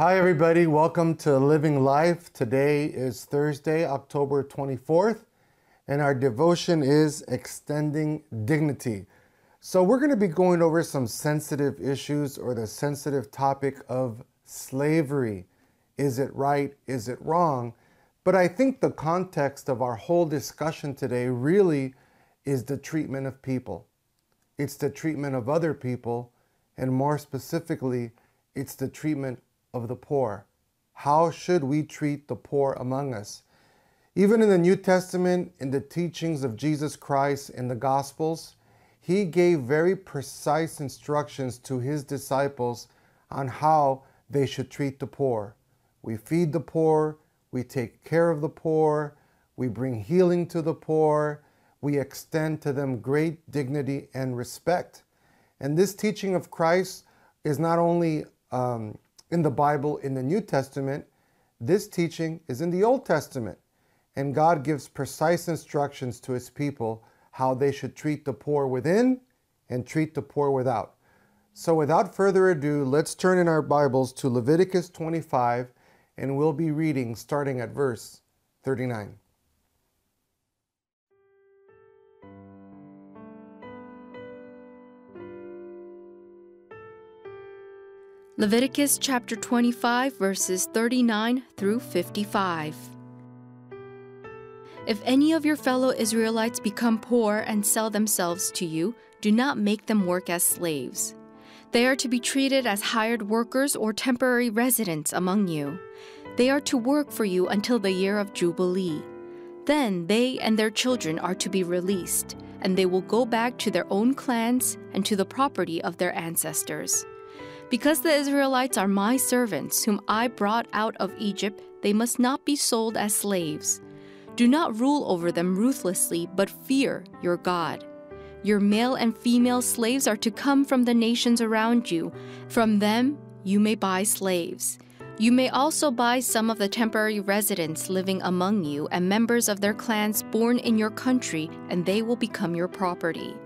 Hi, everybody. Welcome to Living Life. Today is Thursday, October 24th, and our devotion is Extending Dignity. So, we're going to be going over some sensitive issues or the sensitive topic of slavery. Is it right? Is it wrong? But I think the context of our whole discussion today really is the treatment of people. It's the treatment of other people, and more specifically, it's the treatment of the poor. How should we treat the poor among us? Even in the New Testament, in the teachings of Jesus Christ in the Gospels, he gave very precise instructions to his disciples on how they should treat the poor. We feed the poor, we take care of the poor, we bring healing to the poor, we extend to them great dignity and respect. And this teaching of Christ is not only um, in the Bible in the New Testament, this teaching is in the Old Testament. And God gives precise instructions to his people how they should treat the poor within and treat the poor without. So, without further ado, let's turn in our Bibles to Leviticus 25 and we'll be reading starting at verse 39. Leviticus chapter 25, verses 39 through 55. If any of your fellow Israelites become poor and sell themselves to you, do not make them work as slaves. They are to be treated as hired workers or temporary residents among you. They are to work for you until the year of Jubilee. Then they and their children are to be released, and they will go back to their own clans and to the property of their ancestors. Because the Israelites are my servants, whom I brought out of Egypt, they must not be sold as slaves. Do not rule over them ruthlessly, but fear your God. Your male and female slaves are to come from the nations around you. From them you may buy slaves. You may also buy some of the temporary residents living among you and members of their clans born in your country, and they will become your property.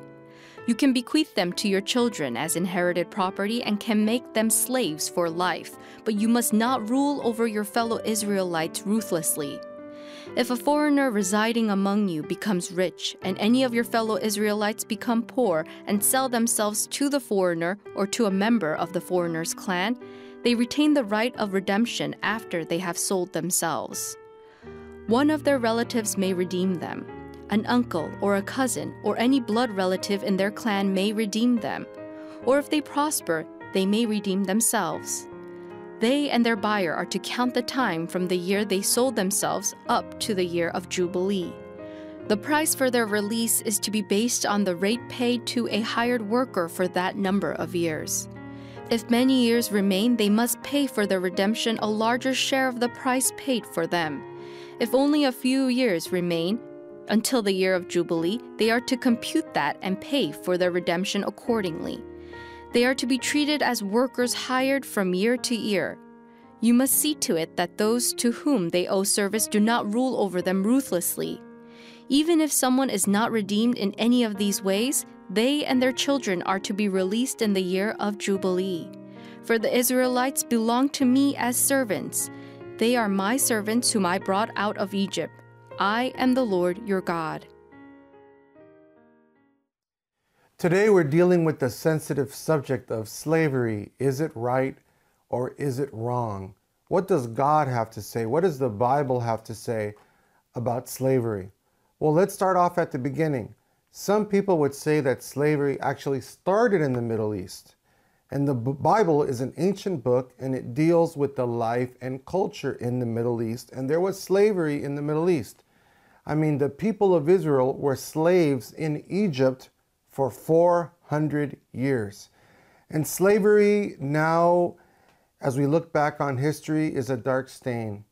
You can bequeath them to your children as inherited property and can make them slaves for life, but you must not rule over your fellow Israelites ruthlessly. If a foreigner residing among you becomes rich, and any of your fellow Israelites become poor and sell themselves to the foreigner or to a member of the foreigner's clan, they retain the right of redemption after they have sold themselves. One of their relatives may redeem them an uncle or a cousin or any blood relative in their clan may redeem them, or if they prosper, they may redeem themselves. They and their buyer are to count the time from the year they sold themselves up to the year of Jubilee. The price for their release is to be based on the rate paid to a hired worker for that number of years. If many years remain, they must pay for their redemption a larger share of the price paid for them. If only a few years remain, until the year of Jubilee, they are to compute that and pay for their redemption accordingly. They are to be treated as workers hired from year to year. You must see to it that those to whom they owe service do not rule over them ruthlessly. Even if someone is not redeemed in any of these ways, they and their children are to be released in the year of Jubilee. For the Israelites belong to me as servants. They are my servants whom I brought out of Egypt. I am the Lord your God. Today we're dealing with the sensitive subject of slavery. Is it right or is it wrong? What does God have to say? What does the Bible have to say about slavery? Well, let's start off at the beginning. Some people would say that slavery actually started in the Middle East. And the Bible is an ancient book and it deals with the life and culture in the Middle East. And there was slavery in the Middle East. I mean, the people of Israel were slaves in Egypt for 400 years. And slavery now, as we look back on history, is a dark stain.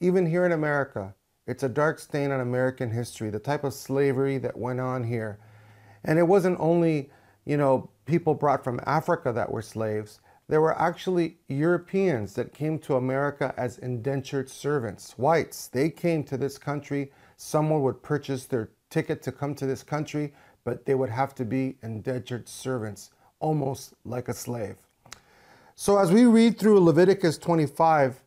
Even here in America, it's a dark stain on American history, the type of slavery that went on here. And it wasn't only, you know, people brought from Africa that were slaves. There were actually Europeans that came to America as indentured servants, whites. They came to this country. Someone would purchase their ticket to come to this country, but they would have to be indentured servants, almost like a slave. So as we read through Leviticus 25,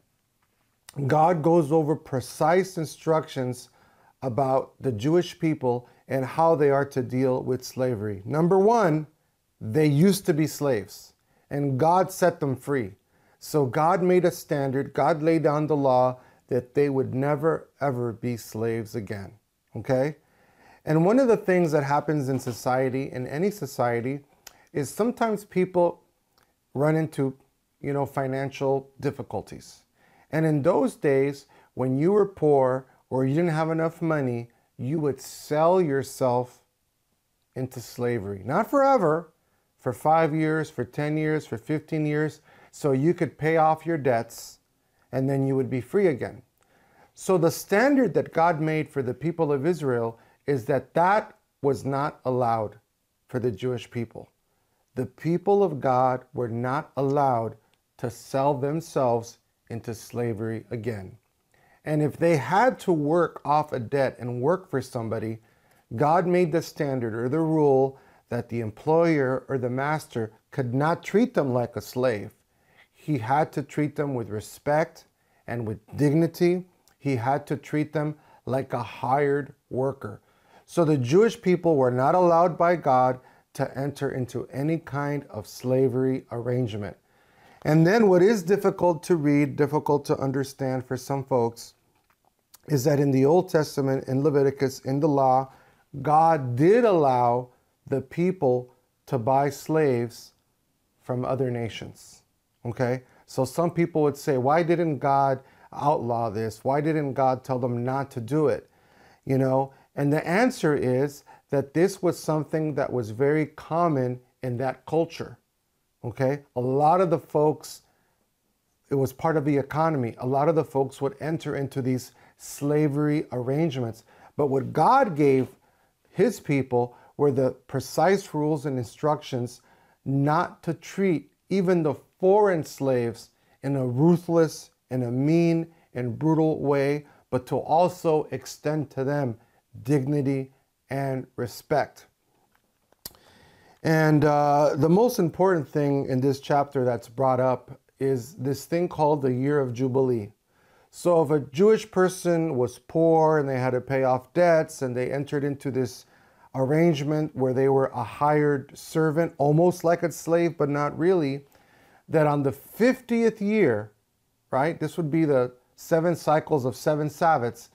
God goes over precise instructions about the Jewish people and how they are to deal with slavery. Number one, they used to be slaves, and God set them free. So God made a standard, God laid down the law that they would never, ever be slaves again. Okay? And one of the things that happens in society, in any society, is sometimes people run into, you know, financial difficulties. And in those days, when you were poor or you didn't have enough money, you would sell yourself into slavery. Not forever, for five years, for 10 years, for 15 years, so you could pay off your debts and then you would be free again. So the standard that God made for the people of Israel is that that was not allowed for the Jewish people. The people of God were not allowed to sell themselves into slavery again. And if they had to work off a debt and work for somebody, God made the standard or the rule that the employer or the master could not treat them like a slave. He had to treat them with respect and with dignity. He had to treat them like a hired worker. So the Jewish people were not allowed by God to enter into any kind of slavery arrangement. And then what is difficult to read, difficult to understand for some folks, is that in the Old Testament, in Leviticus, in the law, God did allow the people to buy slaves from other nations. Okay? So some people would say, why didn't God outlaw this? Why didn't God tell them not to do it? You know, and the answer is that this was something that was very common in that culture. Okay? A lot of the folks, it was part of the economy. A lot of the folks would enter into these slavery arrangements. But what God gave his people were the precise rules and instructions not to treat even the foreign slaves in a ruthless, in a mean, and brutal way, but to also extend to them dignity and respect. And uh, the most important thing in this chapter that's brought up is this thing called the year of Jubilee. So, if a Jewish person was poor and they had to pay off debts and they entered into this arrangement where they were a hired servant, almost like a slave, but not really, that on the 50th year, right, this would be the seven cycles of seven Sabbaths,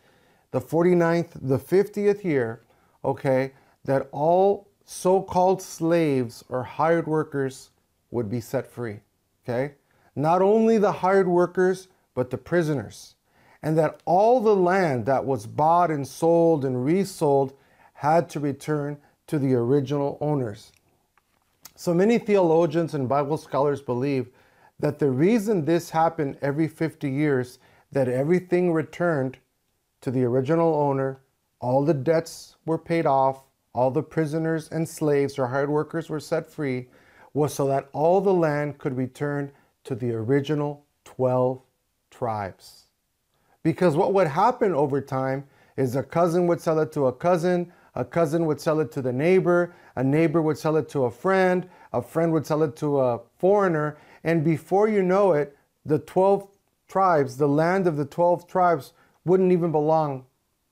the 49th, the 50th year, okay, that all so called slaves or hired workers would be set free, okay? Not only the hired workers, but the prisoners. And that all the land that was bought and sold and resold had to return to the original owners. So many theologians and Bible scholars believe that the reason this happened every 50 years, that everything returned to the original owner, all the debts were paid off, all the prisoners and slaves or hired workers were set free, was so that all the land could return to the original 12 tribes. Because what would happen over time is a cousin would sell it to a cousin, a cousin would sell it to the neighbor, a neighbor would sell it to a friend, a friend would sell it to a foreigner, and before you know it, the 12 tribes, the land of the 12 tribes, wouldn't even belong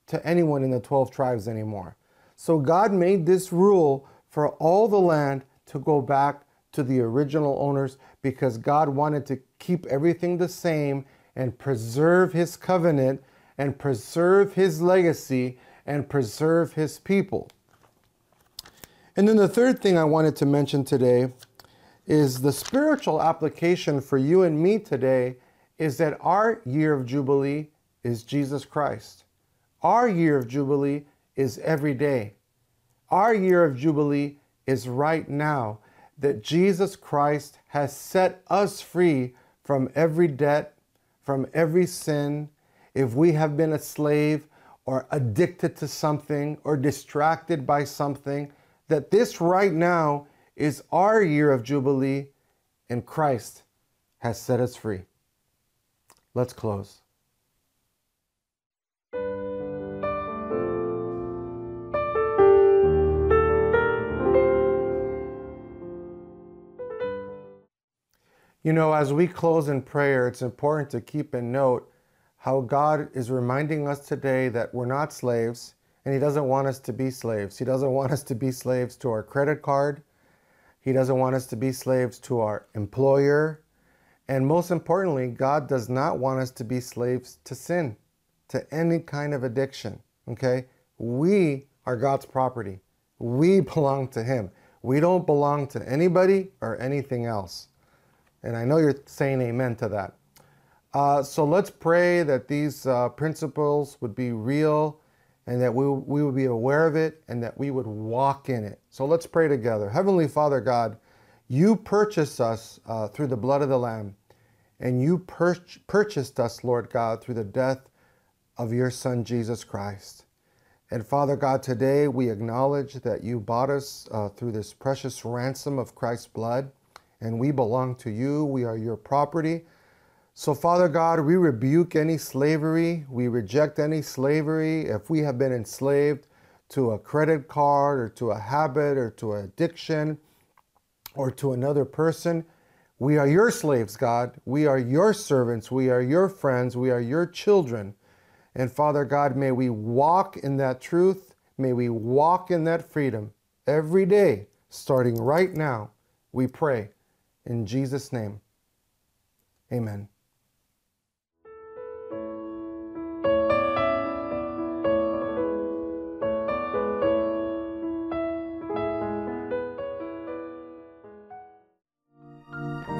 to anyone in the 12 tribes anymore. So God made this rule for all the land to go back to the original owners because God wanted to keep everything the same and preserve his covenant and preserve his legacy and preserve his people. And then the third thing I wanted to mention today is the spiritual application for you and me today is that our year of Jubilee is Jesus Christ. Our year of Jubilee is every day. Our year of Jubilee is right now that Jesus Christ has set us free from every debt, from every sin. If we have been a slave or addicted to something or distracted by something, that this right now is our year of Jubilee and Christ has set us free. Let's close. You know, as we close in prayer, it's important to keep in note how God is reminding us today that we're not slaves and He doesn't want us to be slaves. He doesn't want us to be slaves to our credit card. He doesn't want us to be slaves to our employer. And most importantly, God does not want us to be slaves to sin, to any kind of addiction. Okay? We are God's property. We belong to Him. We don't belong to anybody or anything else. And I know you're saying amen to that. Uh, so let's pray that these uh, principles would be real and that we, we would be aware of it and that we would walk in it. So let's pray together. Heavenly Father God, you purchased us uh, through the blood of the Lamb, and you pur- purchased us, Lord God, through the death of your Son, Jesus Christ. And Father God, today we acknowledge that you bought us uh, through this precious ransom of Christ's blood and we belong to you. We are your property. So, Father God, we rebuke any slavery. We reject any slavery. If we have been enslaved to a credit card or to a habit or to an addiction or to another person, we are your slaves, God. We are your servants. We are your friends. We are your children. And Father God, may we walk in that truth. May we walk in that freedom every day, starting right now. We pray. In Jesus' name, amen.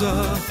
Further